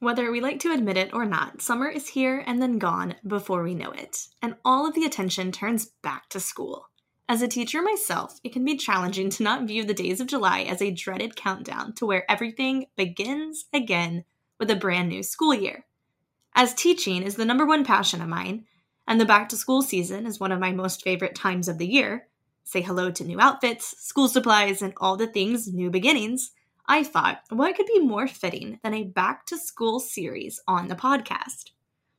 Whether we like to admit it or not, summer is here and then gone before we know it, and all of the attention turns back to school. As a teacher myself, it can be challenging to not view the days of July as a dreaded countdown to where everything begins again with a brand new school year. As teaching is the number one passion of mine, and the back to school season is one of my most favorite times of the year, say hello to new outfits, school supplies, and all the things new beginnings, I thought, what could be more fitting than a back to school series on the podcast?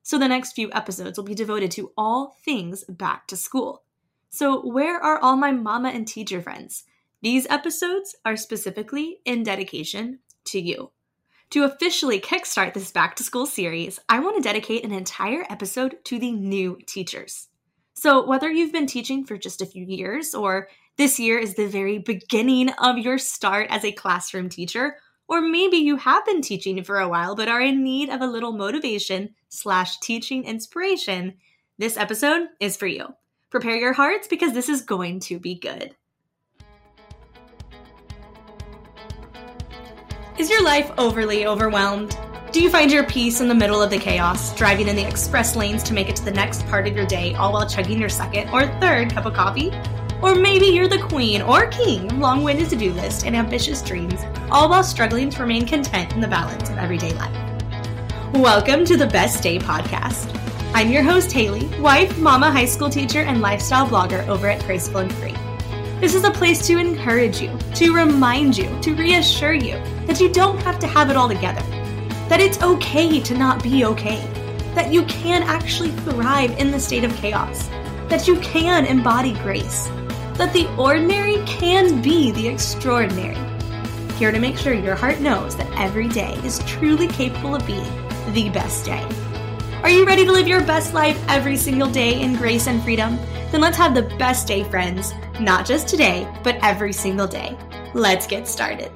So the next few episodes will be devoted to all things back to school. So, where are all my mama and teacher friends? These episodes are specifically in dedication to you. To officially kickstart this back to school series, I want to dedicate an entire episode to the new teachers. So, whether you've been teaching for just a few years or this year is the very beginning of your start as a classroom teacher, or maybe you have been teaching for a while but are in need of a little motivation slash teaching inspiration. This episode is for you. Prepare your hearts because this is going to be good. Is your life overly overwhelmed? Do you find your peace in the middle of the chaos, driving in the express lanes to make it to the next part of your day, all while chugging your second or third cup of coffee? Or maybe you're the queen or king of long winded to do lists and ambitious dreams, all while struggling to remain content in the balance of everyday life. Welcome to the Best Day Podcast. I'm your host, Haley, wife, mama, high school teacher, and lifestyle blogger over at Graceful and Free. This is a place to encourage you, to remind you, to reassure you that you don't have to have it all together, that it's okay to not be okay, that you can actually thrive in the state of chaos, that you can embody grace that the ordinary can be the extraordinary. Here to make sure your heart knows that every day is truly capable of being the best day. Are you ready to live your best life every single day in grace and freedom? Then let's have the best day, friends, not just today, but every single day. Let's get started.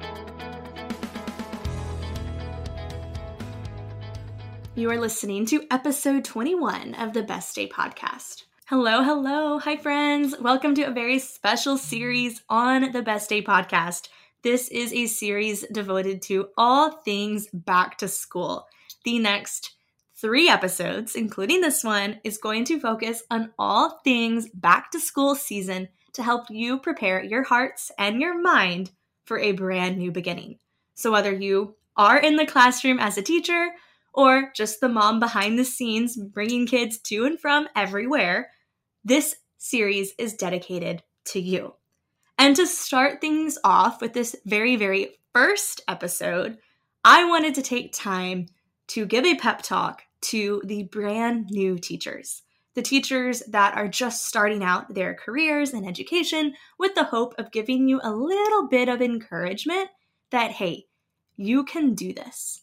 You are listening to episode 21 of the Best Day Podcast. Hello, hello. Hi, friends. Welcome to a very special series on the Best Day podcast. This is a series devoted to all things back to school. The next three episodes, including this one, is going to focus on all things back to school season to help you prepare your hearts and your mind for a brand new beginning. So, whether you are in the classroom as a teacher, or just the mom behind the scenes bringing kids to and from everywhere, this series is dedicated to you. And to start things off with this very, very first episode, I wanted to take time to give a pep talk to the brand new teachers, the teachers that are just starting out their careers in education with the hope of giving you a little bit of encouragement that, hey, you can do this.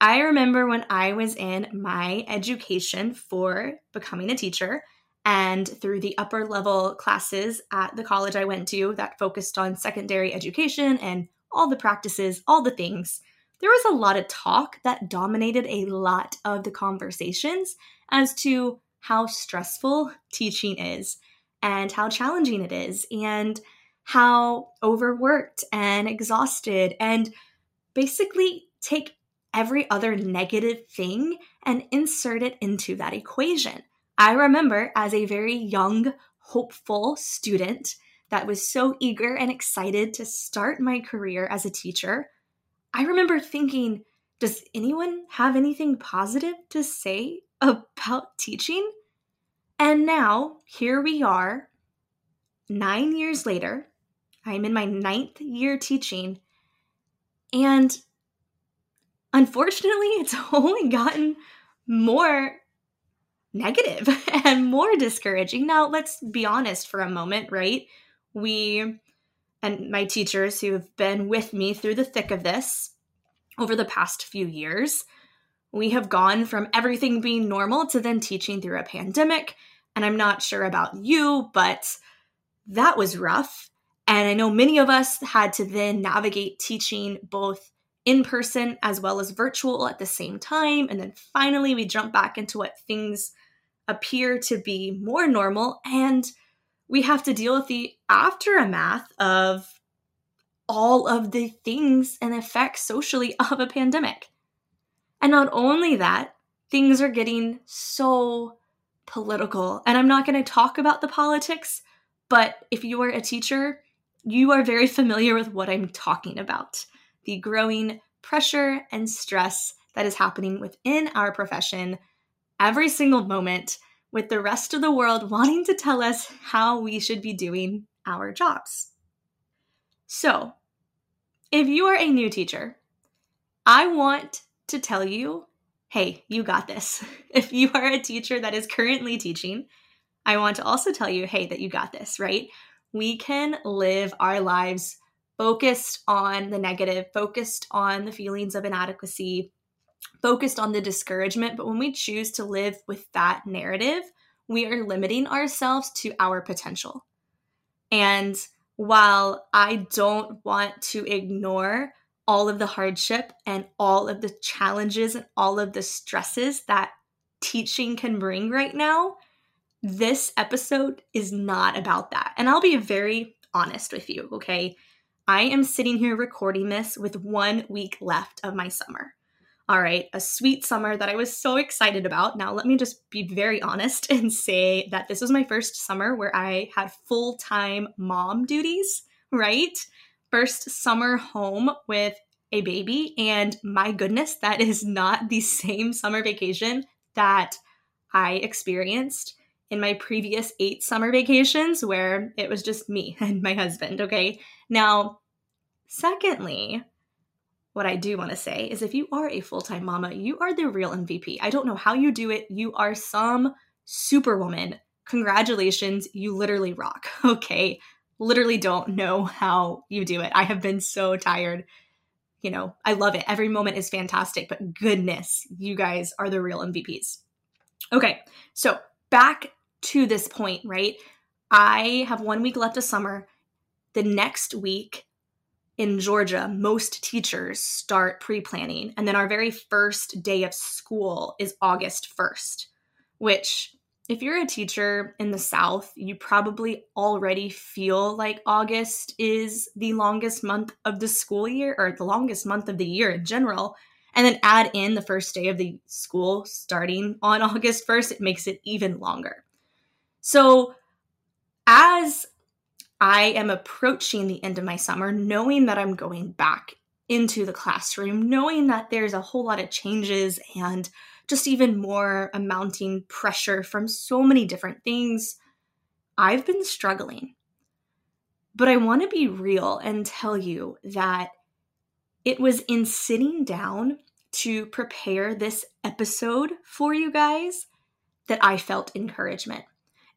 I remember when I was in my education for becoming a teacher, and through the upper level classes at the college I went to that focused on secondary education and all the practices, all the things, there was a lot of talk that dominated a lot of the conversations as to how stressful teaching is and how challenging it is and how overworked and exhausted and basically take every other negative thing and insert it into that equation. I remember as a very young, hopeful student that was so eager and excited to start my career as a teacher, I remember thinking, does anyone have anything positive to say about teaching? And now, here we are, nine years later. I'm in my ninth year teaching. And unfortunately, it's only gotten more negative and more discouraging. Now, let's be honest for a moment, right? We and my teachers who have been with me through the thick of this over the past few years, we have gone from everything being normal to then teaching through a pandemic. And I'm not sure about you, but that was rough. And I know many of us had to then navigate teaching both in person as well as virtual at the same time. And then finally, we jump back into what things appear to be more normal and we have to deal with the aftermath of all of the things and effects socially of a pandemic. And not only that, things are getting so political. And I'm not going to talk about the politics, but if you are a teacher, you are very familiar with what I'm talking about the growing pressure and stress that is happening within our profession every single moment, with the rest of the world wanting to tell us how we should be doing our jobs. So, if you are a new teacher, I want to tell you hey, you got this. If you are a teacher that is currently teaching, I want to also tell you hey, that you got this, right? We can live our lives focused on the negative, focused on the feelings of inadequacy, focused on the discouragement. But when we choose to live with that narrative, we are limiting ourselves to our potential. And while I don't want to ignore all of the hardship and all of the challenges and all of the stresses that teaching can bring right now, this episode is not about that. And I'll be very honest with you, okay? I am sitting here recording this with one week left of my summer. All right, a sweet summer that I was so excited about. Now, let me just be very honest and say that this was my first summer where I had full time mom duties, right? First summer home with a baby. And my goodness, that is not the same summer vacation that I experienced in my previous eight summer vacations where it was just me and my husband, okay? Now, secondly, what I do want to say is if you are a full time mama, you are the real MVP. I don't know how you do it. You are some superwoman. Congratulations. You literally rock, okay? Literally don't know how you do it. I have been so tired. You know, I love it. Every moment is fantastic, but goodness, you guys are the real MVPs. Okay, so back to this point, right? I have one week left of summer. The next week in Georgia, most teachers start pre planning. And then our very first day of school is August 1st, which, if you're a teacher in the South, you probably already feel like August is the longest month of the school year or the longest month of the year in general. And then add in the first day of the school starting on August 1st, it makes it even longer. So, as I am approaching the end of my summer, knowing that I'm going back into the classroom, knowing that there's a whole lot of changes and just even more amounting pressure from so many different things, I've been struggling. But I want to be real and tell you that it was in sitting down to prepare this episode for you guys that I felt encouragement.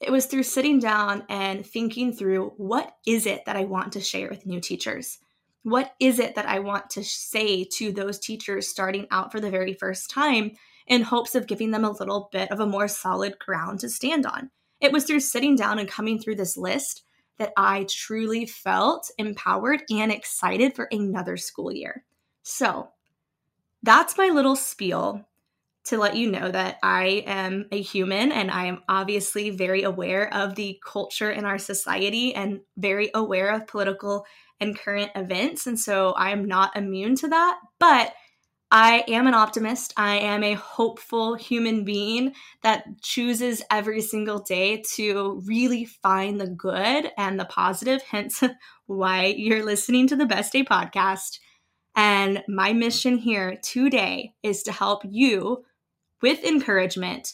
It was through sitting down and thinking through what is it that I want to share with new teachers? What is it that I want to say to those teachers starting out for the very first time in hopes of giving them a little bit of a more solid ground to stand on? It was through sitting down and coming through this list that I truly felt empowered and excited for another school year. So, that's my little spiel to let you know that I am a human and I am obviously very aware of the culture in our society and very aware of political and current events. And so I am not immune to that. But I am an optimist. I am a hopeful human being that chooses every single day to really find the good and the positive, hence why you're listening to the Best Day podcast. And my mission here today is to help you with encouragement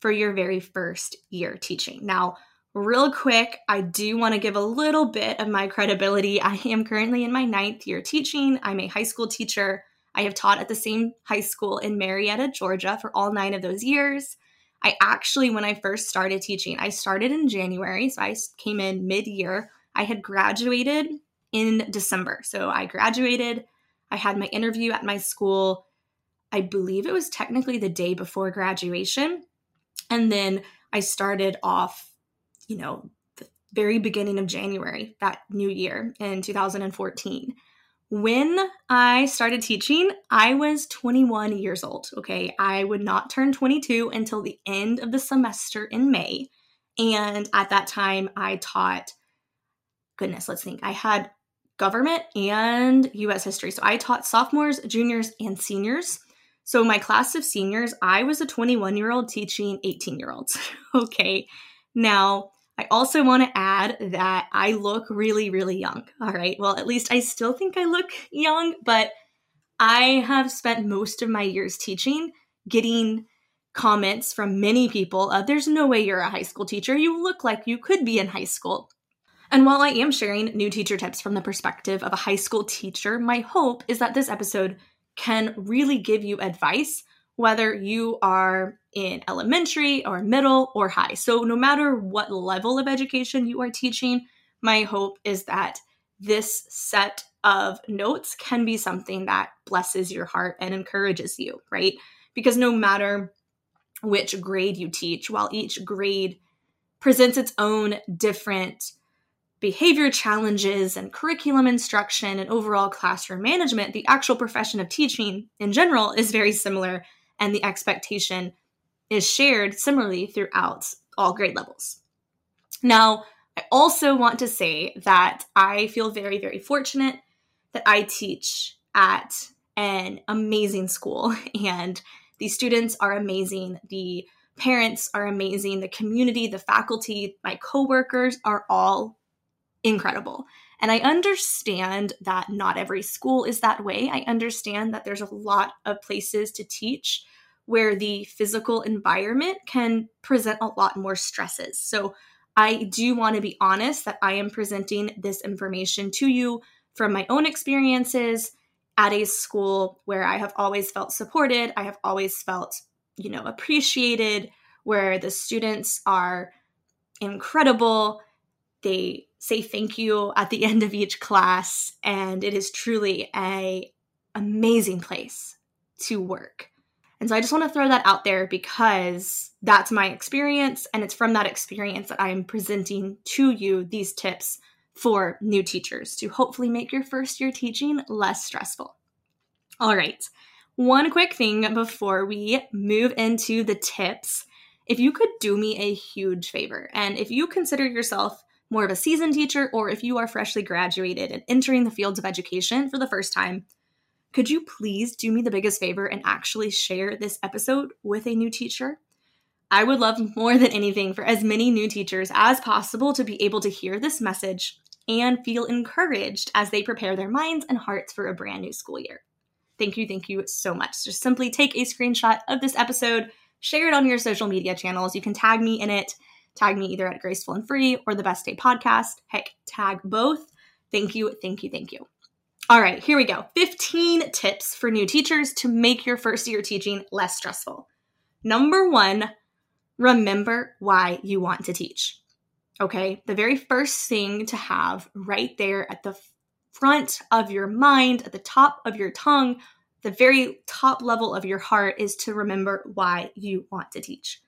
for your very first year teaching. Now, real quick, I do want to give a little bit of my credibility. I am currently in my ninth year teaching. I'm a high school teacher. I have taught at the same high school in Marietta, Georgia for all nine of those years. I actually, when I first started teaching, I started in January. So I came in mid year. I had graduated in December. So I graduated. I had my interview at my school I believe it was technically the day before graduation. And then I started off, you know, the very beginning of January that new year in 2014. When I started teaching, I was 21 years old. Okay. I would not turn 22 until the end of the semester in May. And at that time, I taught, goodness, let's think, I had government and US history. So I taught sophomores, juniors, and seniors. So, my class of seniors, I was a 21 year old teaching 18 year olds. okay. Now, I also want to add that I look really, really young. All right. Well, at least I still think I look young, but I have spent most of my years teaching getting comments from many people of there's no way you're a high school teacher. You look like you could be in high school. And while I am sharing new teacher tips from the perspective of a high school teacher, my hope is that this episode can really give you advice whether you are in elementary or middle or high. So, no matter what level of education you are teaching, my hope is that this set of notes can be something that blesses your heart and encourages you, right? Because no matter which grade you teach, while each grade presents its own different behavior challenges and curriculum instruction and overall classroom management, the actual profession of teaching in general is very similar, and the expectation is shared similarly throughout all grade levels. Now, I also want to say that I feel very, very fortunate that I teach at an amazing school and the students are amazing. The parents are amazing. The community, the faculty, my coworkers are all incredible. And I understand that not every school is that way. I understand that there's a lot of places to teach where the physical environment can present a lot more stresses. So I do want to be honest that I am presenting this information to you from my own experiences at a school where I have always felt supported, I have always felt, you know, appreciated, where the students are incredible. They say thank you at the end of each class and it is truly a amazing place to work. And so I just want to throw that out there because that's my experience and it's from that experience that I am presenting to you these tips for new teachers to hopefully make your first year teaching less stressful. All right, one quick thing before we move into the tips. If you could do me a huge favor, and if you consider yourself more of a seasoned teacher, or if you are freshly graduated and entering the fields of education for the first time, could you please do me the biggest favor and actually share this episode with a new teacher? I would love more than anything for as many new teachers as possible to be able to hear this message and feel encouraged as they prepare their minds and hearts for a brand new school year. Thank you, thank you so much. Just simply take a screenshot of this episode, share it on your social media channels. You can tag me in it, tag me either at Graceful and Free or the Best Day Podcast. Heck, tag both. Thank you, thank you, thank you. All right, here we go 15 tips for new teachers to make your first year teaching less stressful. Number one, remember why you want to teach. Okay, the very first thing to have right there at the front of your mind, at the top of your tongue, the very top level of your heart is to remember why you want to teach.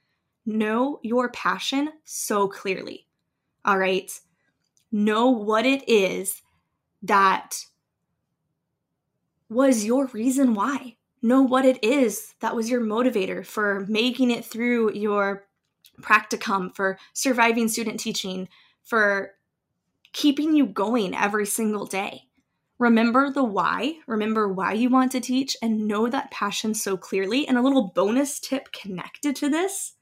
Know your passion so clearly. All right, know what it is that was your reason why. Know what it is that was your motivator for making it through your practicum, for surviving student teaching, for keeping you going every single day. Remember the why, remember why you want to teach, and know that passion so clearly. And a little bonus tip connected to this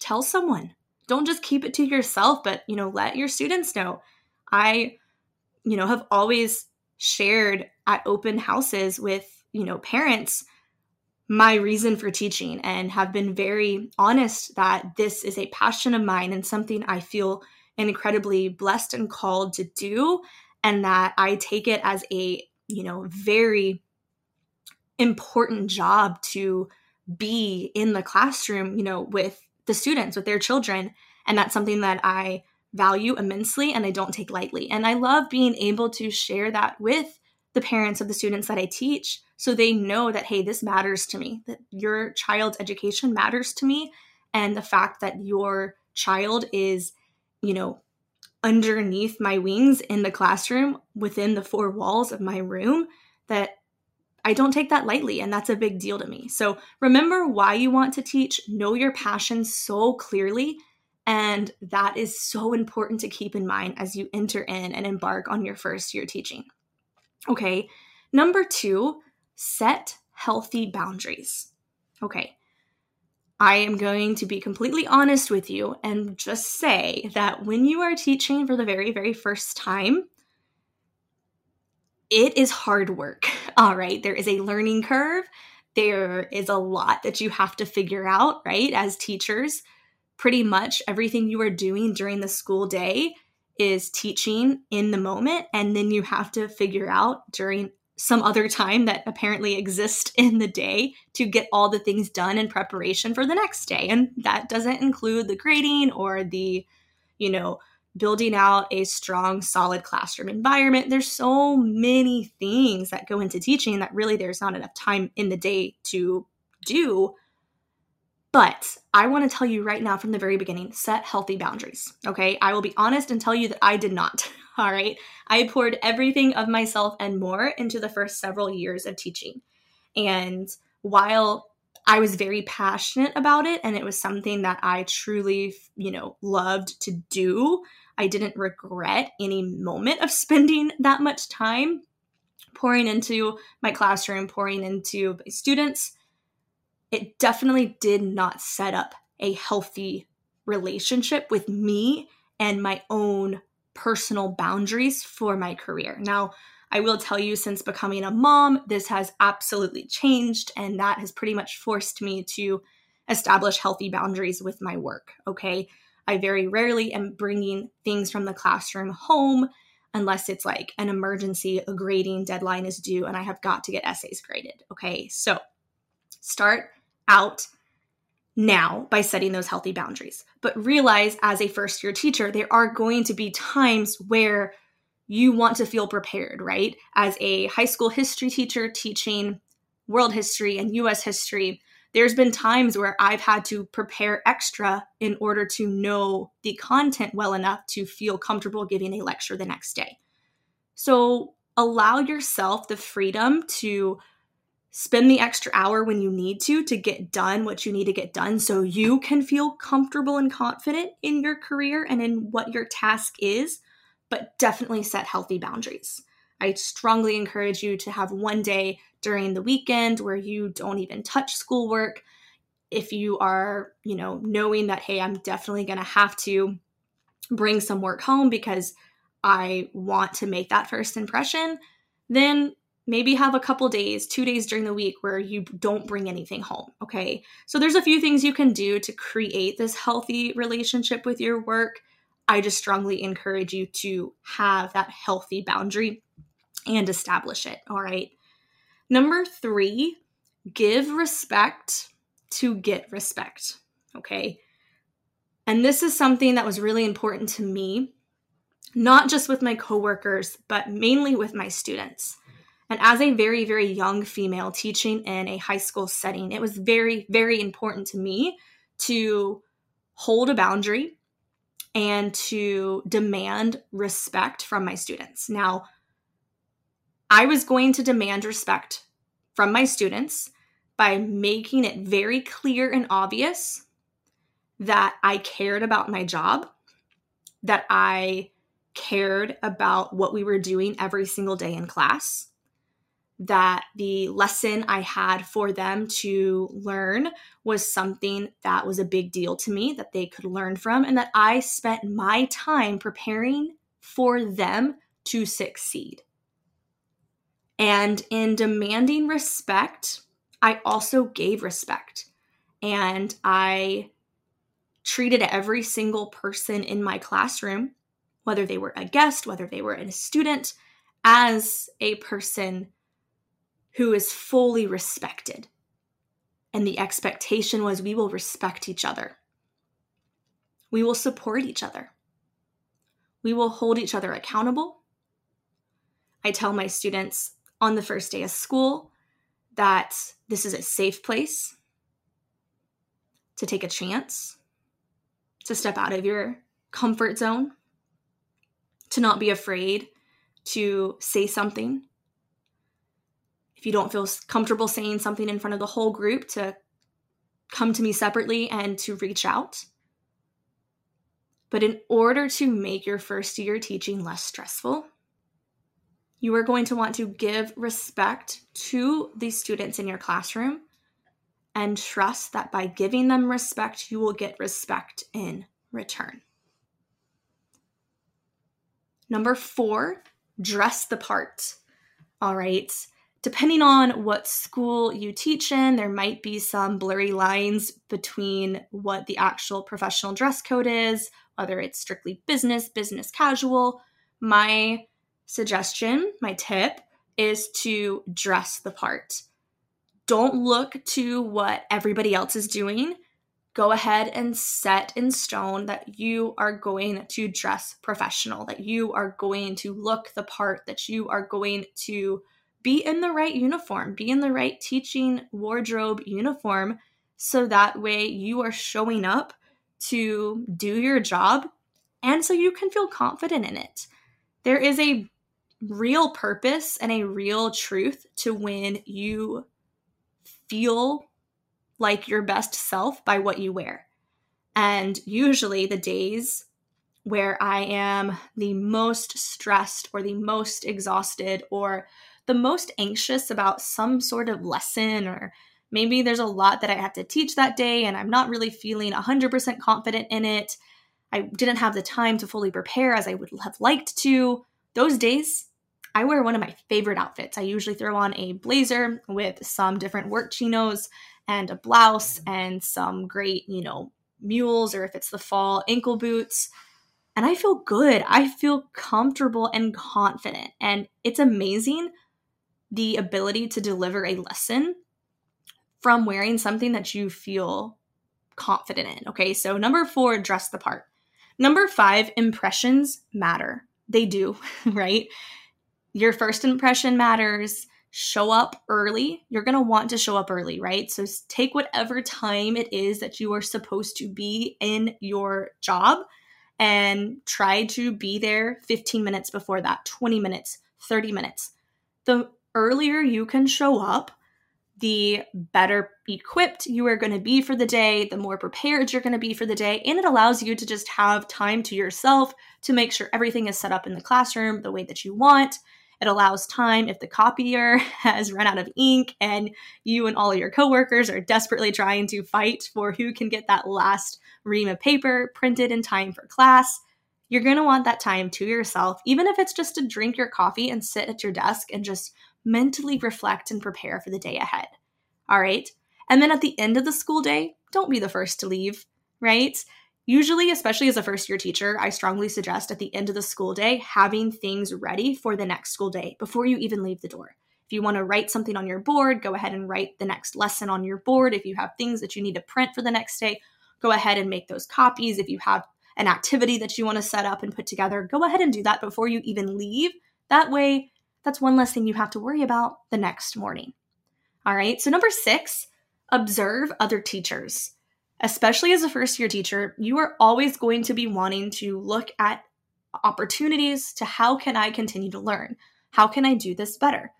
tell someone. Don't just keep it to yourself, but you know, let your students know. I, you know, have always shared at open houses with, you know, parents my reason for teaching and have been very honest that this is a passion of mine and something I feel incredibly blessed and called to do and that I take it as a, you know, very important job to be in the classroom, you know, with the students, with their children. And that's something that I value immensely and I don't take lightly. And I love being able to share that with the parents of the students that I teach so they know that, hey, this matters to me, that your child's education matters to me. And the fact that your child is, you know, underneath my wings in the classroom within the four walls of my room, that I don't take that lightly. And that's a big deal to me. So remember why you want to teach, know your passion so clearly. And that is so important to keep in mind as you enter in and embark on your first year teaching. Okay, number two, set healthy boundaries. Okay. I am going to be completely honest with you and just say that when you are teaching for the very, very first time, it is hard work. All right. There is a learning curve. There is a lot that you have to figure out, right? As teachers, pretty much everything you are doing during the school day is teaching in the moment. And then you have to figure out during some other time that apparently exists in the day to get all the things done in preparation for the next day. And that doesn't include the grading or the, you know, building out a strong, solid classroom environment. There's so many things that go into teaching that really there's not enough time in the day to do. But I want to tell you right now from the very beginning set healthy boundaries. Okay. I will be honest and tell you that I did not. All right. I poured everything of myself and more into the first several years of teaching. And while I was very passionate about it and it was something that I truly, you know, loved to do. I didn't regret any moment of spending that much time pouring into my classroom, pouring into my students. It definitely did not set up a healthy relationship with me and my own personal boundaries for my career. Now, I will tell you, since becoming a mom, this has absolutely changed, and that has pretty much forced me to establish healthy boundaries with my work. Okay. I very rarely am bringing things from the classroom home unless it's like an emergency, a grading deadline is due, and I have got to get essays graded. Okay. So start out now by setting those healthy boundaries. But realize as a first year teacher, there are going to be times where you want to feel prepared, right? As a high school history teacher teaching world history and US history, there's been times where I've had to prepare extra in order to know the content well enough to feel comfortable giving a lecture the next day. So allow yourself the freedom to spend the extra hour when you need to to get done what you need to get done so you can feel comfortable and confident in your career and in what your task is but definitely set healthy boundaries. I strongly encourage you to have one day during the weekend where you don't even touch schoolwork. If you are, you know, knowing that, hey, I'm definitely going to have to bring some work home because I want to make that first impression, then maybe have a couple days, two days during the week where you don't bring anything home. Okay. So there's a few things you can do to create this healthy relationship with your work. I just strongly encourage you to have that healthy boundary and establish it. All right. Number three, give respect to get respect. Okay. And this is something that was really important to me, not just with my coworkers, but mainly with my students. And as a very, very young female teaching in a high school setting, it was very, very important to me to hold a boundary and to demand respect from my students. Now, I was going to demand respect from my students by making it very clear and obvious that I cared about my job, that I cared about what we were doing every single day in class, that the lesson I had for them to learn was something that was a big deal to me that they could learn from, and that I spent my time preparing for them to succeed. And in demanding respect, I also gave respect. And I treated every single person in my classroom, whether they were a guest, whether they were a student, as a person who is fully respected. And the expectation was we will respect each other. We will support each other. We will hold each other accountable. I tell my students on the first day of school that this is a safe place to take a chance, to step out of your comfort zone, to not be afraid to say something, if you don't feel comfortable saying something in front of the whole group, to come to me separately and to reach out. But in order to make your first year teaching less stressful, You are going to want to give respect to the students in your classroom and trust that by giving them respect, you will get respect in return. Number four, dress the part. All right. Depending on what school you teach in, there might be some blurry lines between what the actual professional dress code is, whether it's strictly business, business casual. My suggestion, my tip, is to dress the part. Don't look to what everybody else is doing. Go ahead and set in stone that you are going to dress professional, that you are going to look the part, that you are going to be in the right uniform, be in the right teaching wardrobe uniform, so that way you are showing up to do your job and so you can feel confident in it. There is a real purpose and a real truth to when you feel like your best self by what you wear. And usually, the days where I am the most stressed or the most exhausted or the most anxious about some sort of lesson or maybe there's a lot that I have to teach that day and I'm not really feeling 100% confident in it. I didn't have the time to fully prepare as I would have liked to. Those days, I wear one of my favorite outfits. I usually throw on a blazer with some different work chinos and a blouse and some great, you know, mules or if it's the fall, ankle boots. And I feel good. I feel comfortable and confident. And it's amazing the ability to deliver a lesson from wearing something that you feel confident in. Okay, so number four, dress the part. Number five, impressions matter. They do, right? Your first impression matters. Show up early. You're going to want to show up early, right? So take whatever time it is that you are supposed to be in your job and try to be there 15 minutes before that, 20 minutes, 30 minutes. The earlier you can show up, the better equipped you are going to be for the day, the more prepared you're going to be for the day, and it allows you to just have time to yourself to make sure everything is set up in the classroom the way that you want. It allows time if the copier has run out of ink and you and all your coworkers are desperately trying to fight for who can get that last ream of paper printed in time for class. You're going to want that time to yourself, even if it's just to drink your coffee and sit at your desk and just mentally reflect and prepare for the day ahead. All right. And then at the end of the school day, don't be the first to leave, right? Usually, especially as a first year teacher, I strongly suggest at the end of the school day having things ready for the next school day before you even leave the door. If you want to write something on your board, go ahead and write the next lesson on your board. If you have things that you need to print for the next day, go ahead and make those copies. If you have an activity that you want to set up and put together, go ahead and do that before you even leave. That way, that's one less thing you have to worry about the next morning. All right, so number six, observe other teachers. Especially as a first year teacher, you are always going to be wanting to look at opportunities to how can I continue to learn? How can I do this better?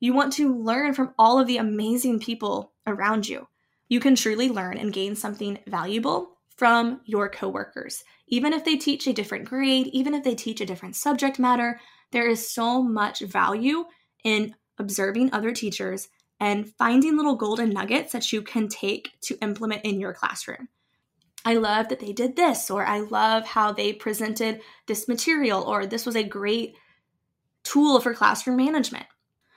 You want to learn from all of the amazing people around you. You can truly learn and gain something valuable from your coworkers. Even if they teach a different grade, even if they teach a different subject matter, there is so much value in observing other teachers and finding little golden nuggets that you can take to implement in your classroom. I love that they did this, or I love how they presented this material, or this was a great tool for classroom management.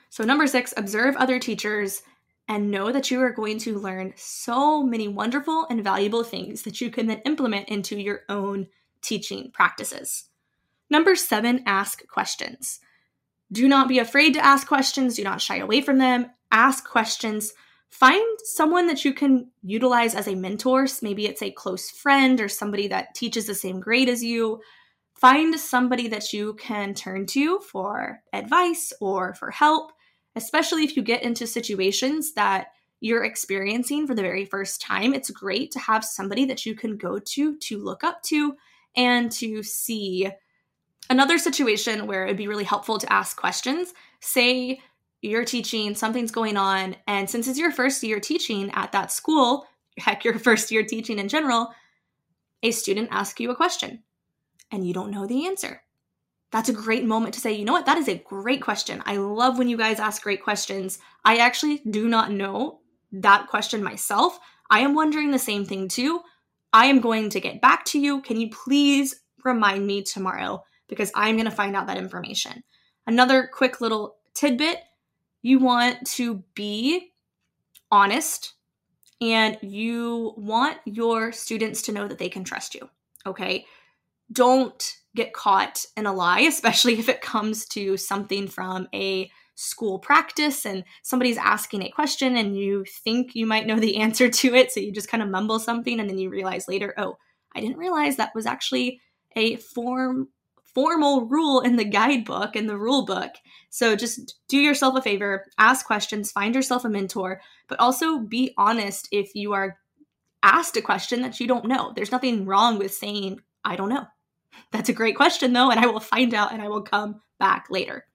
So, number six, observe other teachers and know that you are going to learn so many wonderful and valuable things that you can then implement into your own teaching practices. Number seven, ask questions. Do not be afraid to ask questions. Do not shy away from them. Ask questions. Find someone that you can utilize as a mentor. Maybe it's a close friend or somebody that teaches the same grade as you. Find somebody that you can turn to for advice or for help, especially if you get into situations that you're experiencing for the very first time. It's great to have somebody that you can go to, to look up to, and to see Another situation where it'd be really helpful to ask questions say you're teaching, something's going on, and since it's your first year teaching at that school, heck, your first year teaching in general, a student asks you a question and you don't know the answer. that's a great moment to say, you know what, that is a great question. I love when you guys ask great questions. I actually do not know that question myself. I am wondering the same thing too. I am going to get back to you. Can you please remind me tomorrow? Because I'm going to find out that information. Another quick little tidbit you want to be honest and you want your students to know that they can trust you. Okay. Don't get caught in a lie, especially if it comes to something from a school practice and somebody's asking a question and you think you might know the answer to it. So you just kind of mumble something and then you realize later, oh, I didn't realize that was actually a form formal rule in the guidebook in the rule book. So just do yourself a favor, ask questions, find yourself a mentor, but also be honest if you are asked a question that you don't know. There's nothing wrong with saying, I don't know. That's a great question, though, and I will find out and I will come back later.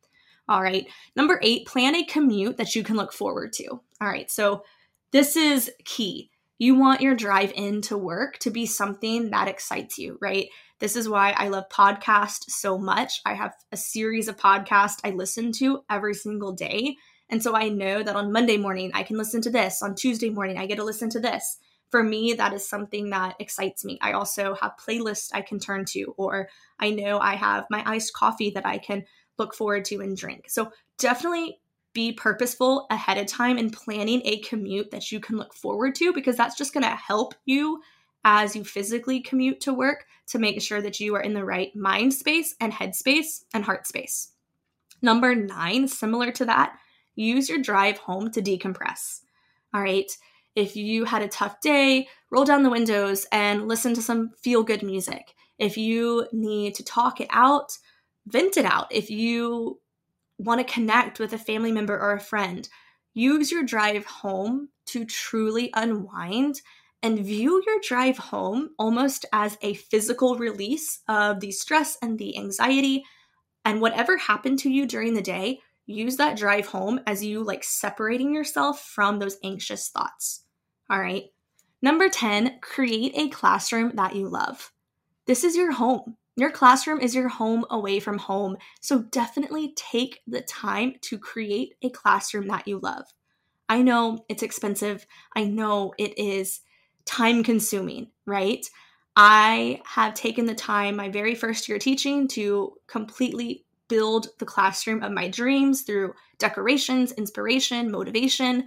All right. Number eight, plan a commute that you can look forward to. All right. So this is key. You want your drive into work to be something that excites you, right? This is why I love podcasts so much. I have a series of podcasts I listen to every single day. And so I know that on Monday morning, I can listen to this. On Tuesday morning, I get to listen to this for me, that is something that excites me. I also have playlists I can turn to, or I know I have my iced coffee that I can look forward to and drink. So definitely be purposeful ahead of time in planning a commute that you can look forward to because that's just going to help you as you physically commute to work to make sure that you are in the right mind space and head space and heart space. Number nine, similar to that, use your drive home to decompress. All right. If you had a tough day, roll down the windows and listen to some feel good music. If you need to talk it out, vent it out. If you want to connect with a family member or a friend, use your drive home to truly unwind and view your drive home almost as a physical release of the stress and the anxiety and whatever happened to you during the day use that drive home as you like separating yourself from those anxious thoughts all right. Number 10, create a classroom that you love. This is your home. Your classroom is your home away from home. So definitely take the time to create a classroom that you love. I know it's expensive. I know it is time consuming, right? I have taken the time my very first year teaching to completely build the classroom of my dreams through decorations, inspiration, motivation,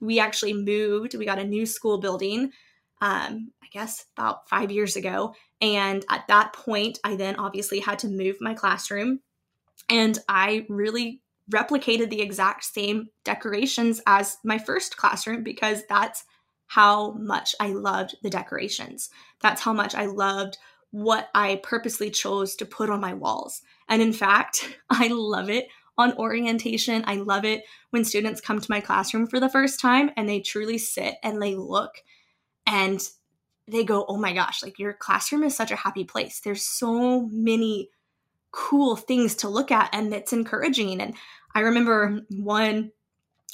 we actually moved. We got a new school building, um, I guess about five years ago. And at that point, I then obviously had to move my classroom. And I really replicated the exact same decorations as my first classroom because that's how much I loved the decorations. That's how much I loved what I purposely chose to put on my walls. And in fact, I love it on orientation. I love it when students come to my classroom for the first time and they truly sit and they look and they go, oh my gosh, like your classroom is such a happy place. There's so many cool things to look at and it's encouraging. And I remember one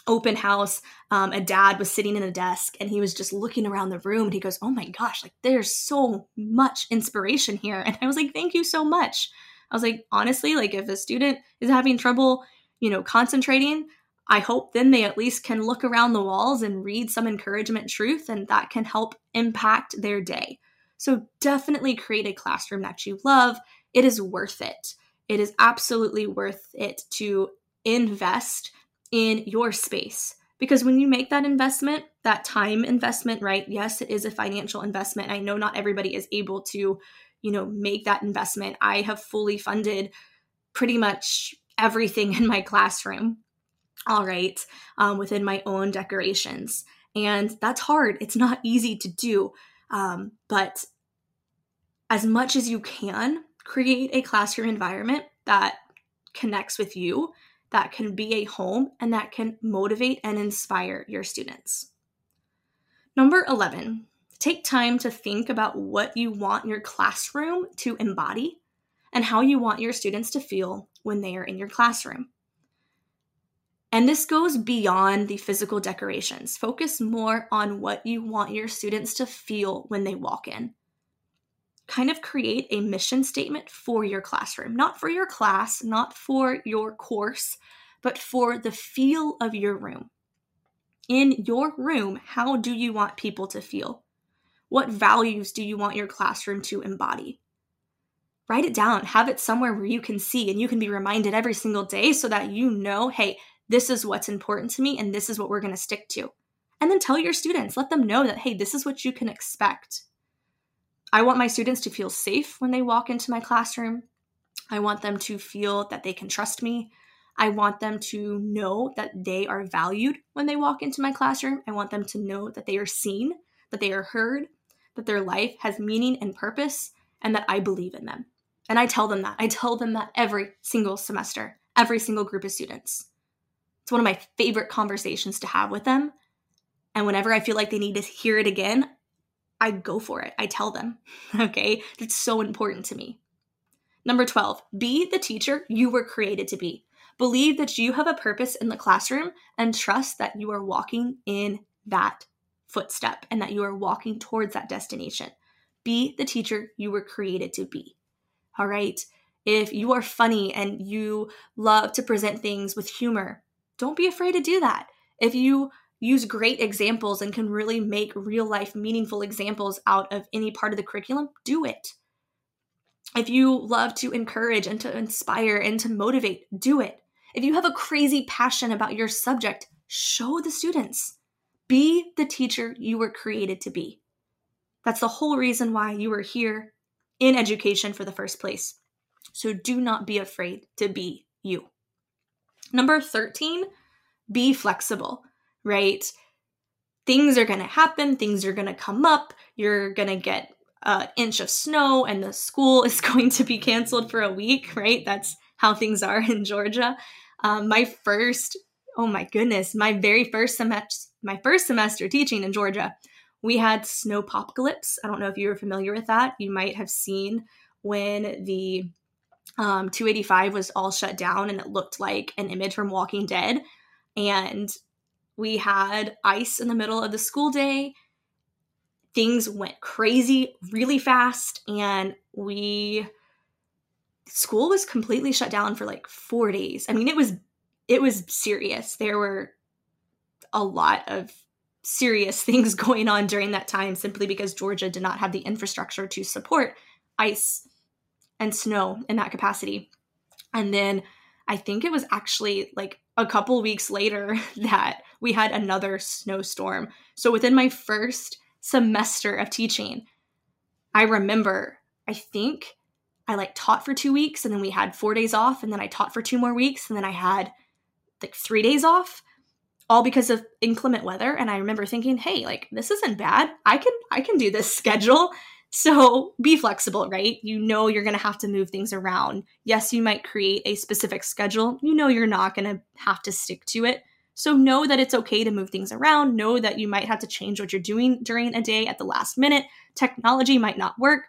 open house, um, a dad was sitting in a desk and he was just looking around the room and he goes, oh my gosh, like there's so much inspiration here. And I was like, thank you so much. I was like, honestly, like if a student is having trouble, you know, concentrating, I hope then they at least can look around the walls and read some encouragement truth, and that can help impact their day. So definitely create a classroom that you love. It is worth it. It is absolutely worth it to invest in your space. Because when you make that investment, that time investment, right? Yes, it is a financial investment. I know not everybody is able to, you know, make that investment. I have fully funded pretty much everything in my classroom, all right, um, within my own decorations. And that's hard. It's not easy to do. Um, but as much as you can, create a classroom environment that connects with you, that can be a home, and that can motivate and inspire your students. Number 11, Take time to think about what you want your classroom to embody and how you want your students to feel when they are in your classroom. And this goes beyond the physical decorations. Focus more on what you want your students to feel when they walk in. Kind of create a mission statement for your classroom, not for your class, not for your course, but for the feel of your room. In your room, how do you want people to feel? What values do you want your classroom to embody? Write it down, have it somewhere where you can see and you can be reminded every single day so that you know, hey, this is what's important to me and this is what we're going to stick to. And then tell your students, let them know that, hey, this is what you can expect. I want my students to feel safe when they walk into my classroom. I want them to feel that they can trust me. I want them to know that they are valued when they walk into my classroom. I want them to know that they are seen, that they are heard, that their life has meaning and purpose, and that I believe in them. And I tell them that. I tell them that every single semester, every single group of students. It's one of my favorite conversations to have with them. And whenever I feel like they need to hear it again, I go for it. I tell them. Okay. That's so important to me. Number 12, be the teacher you were created to be. Believe that you have a purpose in the classroom and trust that you are walking in that footstep and that you are walking towards that destination. Be the teacher you were created to be. All right. If you are funny and you love to present things with humor, don't be afraid to do that. If you use great examples and can really make real life meaningful examples out of any part of the curriculum, do it. If you love to encourage and to inspire and to motivate, do it. If you have a crazy passion about your subject, show the students. Be the teacher you were created to be. That's the whole reason why you are here in education for the first place. So do not be afraid to be you. Number 13, be flexible right? Things are going to happen, things are going to come up, you're going to get an inch of snow, and the school is going to be canceled for a week, right? That's how things are in Georgia. Um, my first, oh my goodness, my very first semester, my first semester teaching in Georgia, we had snowpocalypse. I don't know if you were familiar with that. You might have seen when the um, 285 was all shut down and it looked like an image from Walking Dead. And we had ice in the middle of the school day. Things went crazy really fast, and we school was completely shut down for like four days. I mean, it was it was serious. There were a lot of serious things going on during that time simply because Georgia did not have the infrastructure to support ice and snow in that capacity. And then I think it was actually like a couple weeks later that we had another snowstorm. So within my first semester of teaching, I remember, I think I like taught for two weeks and then we had four days off and then I taught for two more weeks and then I had like three days off all because of inclement weather. And i remember thinking hey like this isn't bad. I can i can do this schedule so be flexible right you know you're going to have to move things around yes you might create a specific schedule you know you're not going to have to stick to it so know that it's okay to move things around. Know that you might have to change what you're doing during a day at the last minute. Technology might not work,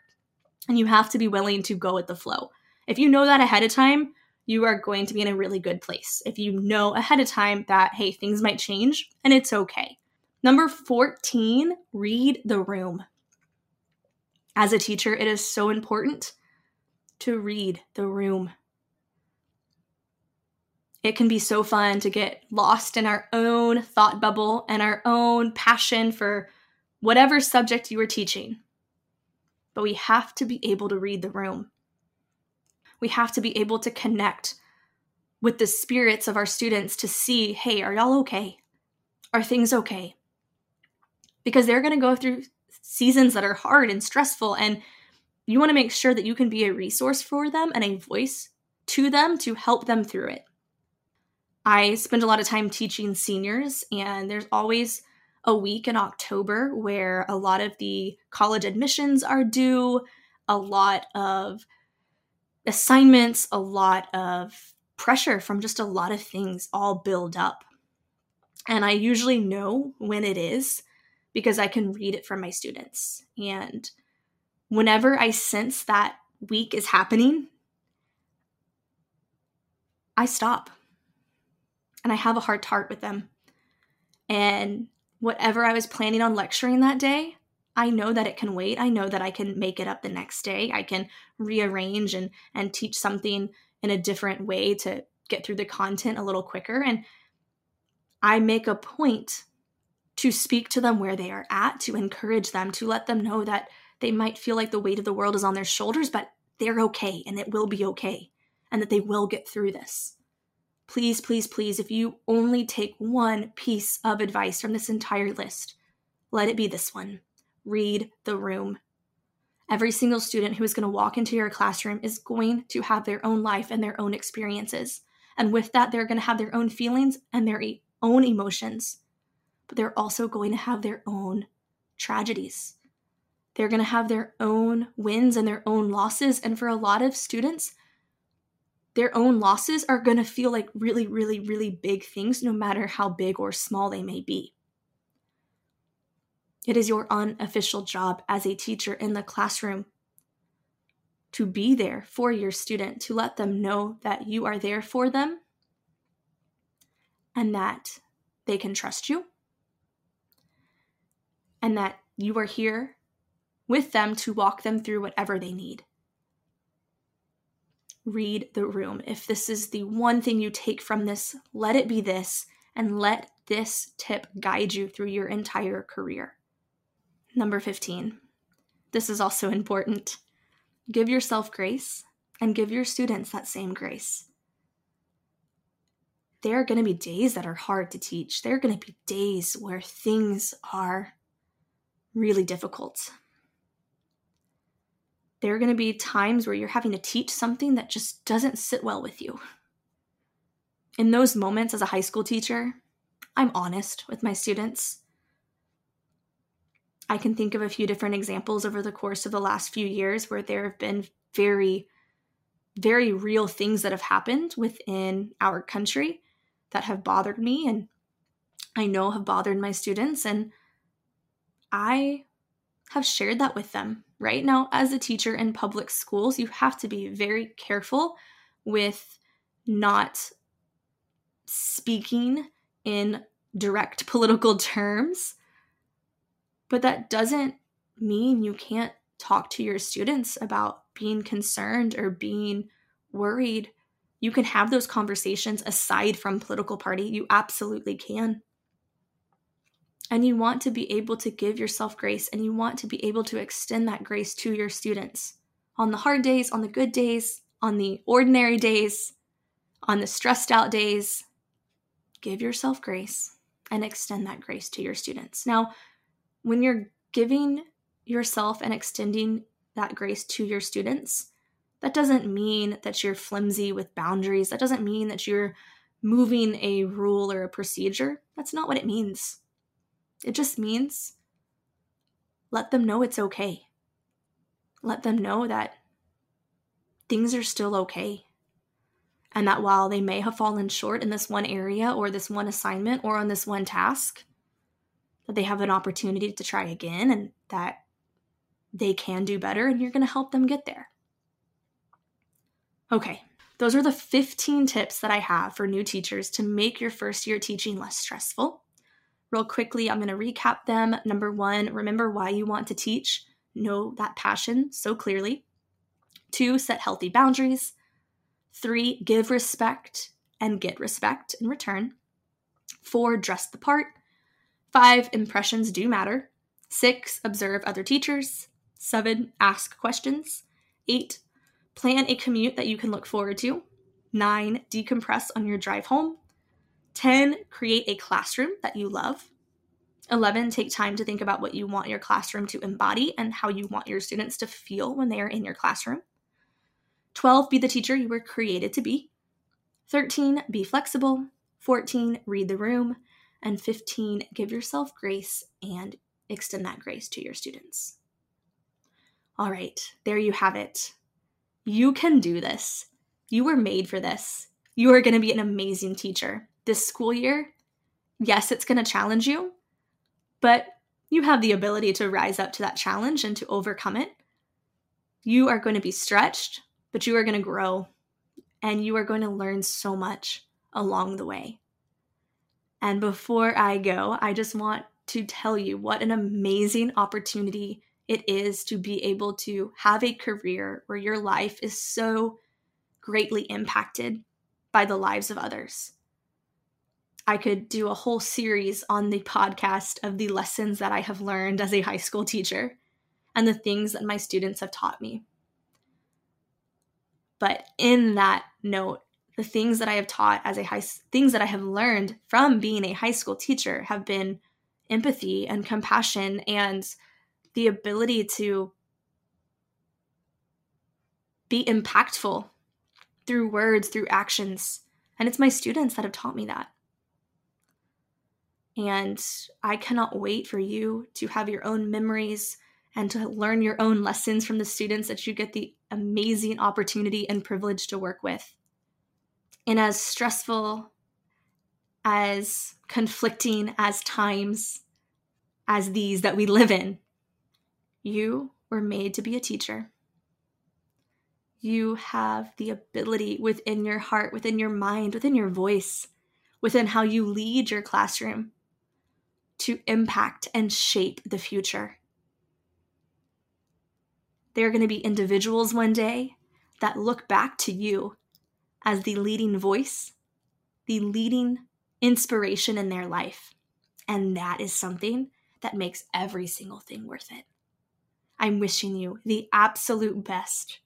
and you have to be willing to go with the flow. If you know that ahead of time, you are going to be in a really good place. If you know ahead of time that, hey, things might change and it's okay. Number 14, read the room. As a teacher, it is so important to read the room. It can be so fun to get lost in our own thought bubble and our own passion for whatever subject you are teaching. But we have to be able to read the room. We have to be able to connect with the spirits of our students to see hey, are y'all okay? Are things okay? Because they're going to go through seasons that are hard and stressful, and you want to make sure that you can be a resource for them and a voice to them to help them through it. I spend a lot of time teaching seniors, and there's always a week in October where a lot of the college admissions are due, a lot of assignments, a lot of pressure from just a lot of things all build up. And I usually know when it is because I can read it from my students. And whenever I sense that week is happening, I stop and I have a heart to heart with them. And whatever I was planning on lecturing that day, I know that it can wait. I know that I can make it up the next day. I can rearrange and and teach something in a different way to get through the content a little quicker and I make a point to speak to them where they are at, to encourage them, to let them know that they might feel like the weight of the world is on their shoulders, but they're okay and it will be okay and that they will get through this. Please, please, please, if you only take one piece of advice from this entire list, let it be this one read the room. Every single student who is going to walk into your classroom is going to have their own life and their own experiences. And with that, they're going to have their own feelings and their own emotions, but they're also going to have their own tragedies. They're going to have their own wins and their own losses. And for a lot of students, their own losses are going to feel like really, really, really big things, no matter how big or small they may be. It is your unofficial job as a teacher in the classroom to be there for your student, to let them know that you are there for them and that they can trust you and that you are here with them to walk them through whatever they need read the room. If this is the one thing you take from this, let it be this, and let this tip guide you through your entire career. Number 15. This is also important. Give yourself grace and give your students that same grace. There are going to be days that are hard to teach. There are going to be days where things are really difficult there are going to be times where you're having to teach something that just doesn't sit well with you. In those moments, as a high school teacher, I'm honest with my students. I can think of a few different examples over the course of the last few years where there have been very, very real things that have happened within our country that have bothered me and I know have bothered my students. And I have shared that with them. Right now as a teacher in public schools you have to be very careful with not speaking in direct political terms. But that doesn't mean you can't talk to your students about being concerned or being worried. You can have those conversations aside from political party. You absolutely can and you want to be able to give yourself grace and you want to be able to extend that grace to your students on the hard days, on the good days, on the ordinary days, on the stressed out days. Give yourself grace and extend that grace to your students. Now, when you're giving yourself and extending that grace to your students, that doesn't mean that you're flimsy with boundaries. That doesn't mean that you're moving a rule or a procedure. That's not what it means. It just means let them know it's okay. Let them know that things are still okay. And that while they may have fallen short in this one area or this one assignment or on this one task, that they have an opportunity to try again and that they can do better and you're going to help them get there. Okay, those are the 15 tips that I have for new teachers to make your first year teaching less stressful. Real quickly, I'm going to recap them. Number one, remember why you want to teach. Know that passion so clearly. Two, set healthy boundaries. Three, give respect and get respect in return. Four, dress the part. Five, impressions do matter. Six, observe other teachers. Seven, ask questions. Eight, plan a commute that you can look forward to. Nine, decompress on your drive home. 10, create a classroom that you love. 11, take time to think about what you want your classroom to embody and how you want your students to feel when they are in your classroom. 12, be the teacher you were created to be. 13, be flexible. 14, read the room. And 15, give yourself grace and extend that grace to your students. All right, there you have it. You can do this. You were made for this. You are going to be an amazing teacher this school year, yes, it's going to challenge you, but you have the ability to rise up to that challenge and to overcome it. You are going to be stretched, but you are going to grow and you are going to learn so much along the way. And before I go, I just want to tell you what an amazing opportunity it is to be able to have a career where your life is so greatly impacted by the lives of others. I could do a whole series on the podcast of the lessons that I have learned as a high school teacher and the things that my students have taught me. But in that note, the things that I have taught as a high things that I have learned from being a high school teacher have been empathy and compassion and the ability to be impactful through words, through actions. And it's my students that have taught me that. And I cannot wait for you to have your own memories and to learn your own lessons from the students that you get the amazing opportunity and privilege to work with. In as stressful, as conflicting as times as these that we live in, you were made to be a teacher. You have the ability within your heart, within your mind, within your voice, within how you lead your classroom to impact and shape the future. There are going to be individuals one day that look back to you as the leading voice, the leading inspiration in their life. And that is something that makes every single thing worth it. I'm wishing you the absolute best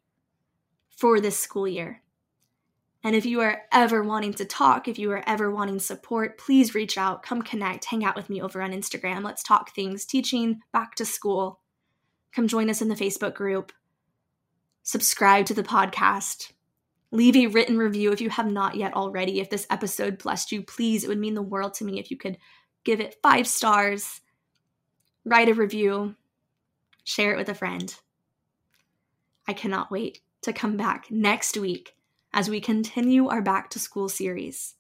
for this school year. And if you are ever wanting to talk, if you are ever wanting support, please reach out, come connect, hang out with me over on Instagram. Let's talk things, teaching, back to school. Come join us in the Facebook group. Subscribe to the podcast. Leave a written review if you have not yet already. If this episode blessed you, please, it would mean the world to me if you could give it five stars, write a review, share it with a friend. I cannot wait to come back next week as we continue our back to school series.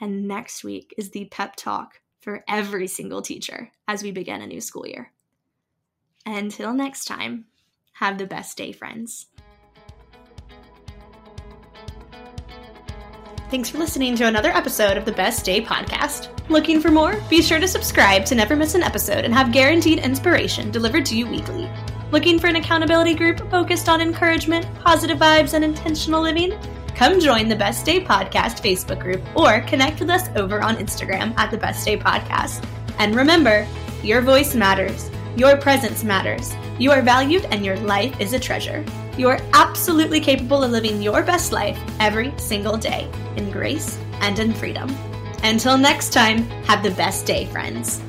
And next week is the pep talk for every single teacher as we begin a new school year. Until next time, have the best day, friends. Thanks for listening to another episode of the Best Day podcast. Looking for more? Be sure to subscribe to never miss an episode and have guaranteed inspiration delivered to you weekly. Looking for an accountability group focused on encouragement, positive vibes, and intentional living? Come join the Best Day Podcast Facebook group or connect with us over on Instagram at the Best Day Podcast. And remember, your voice matters, your presence matters, you are valued, and your life is a treasure. You are absolutely capable of living your best life every single day in grace and in freedom. Until next time, have the best day, friends.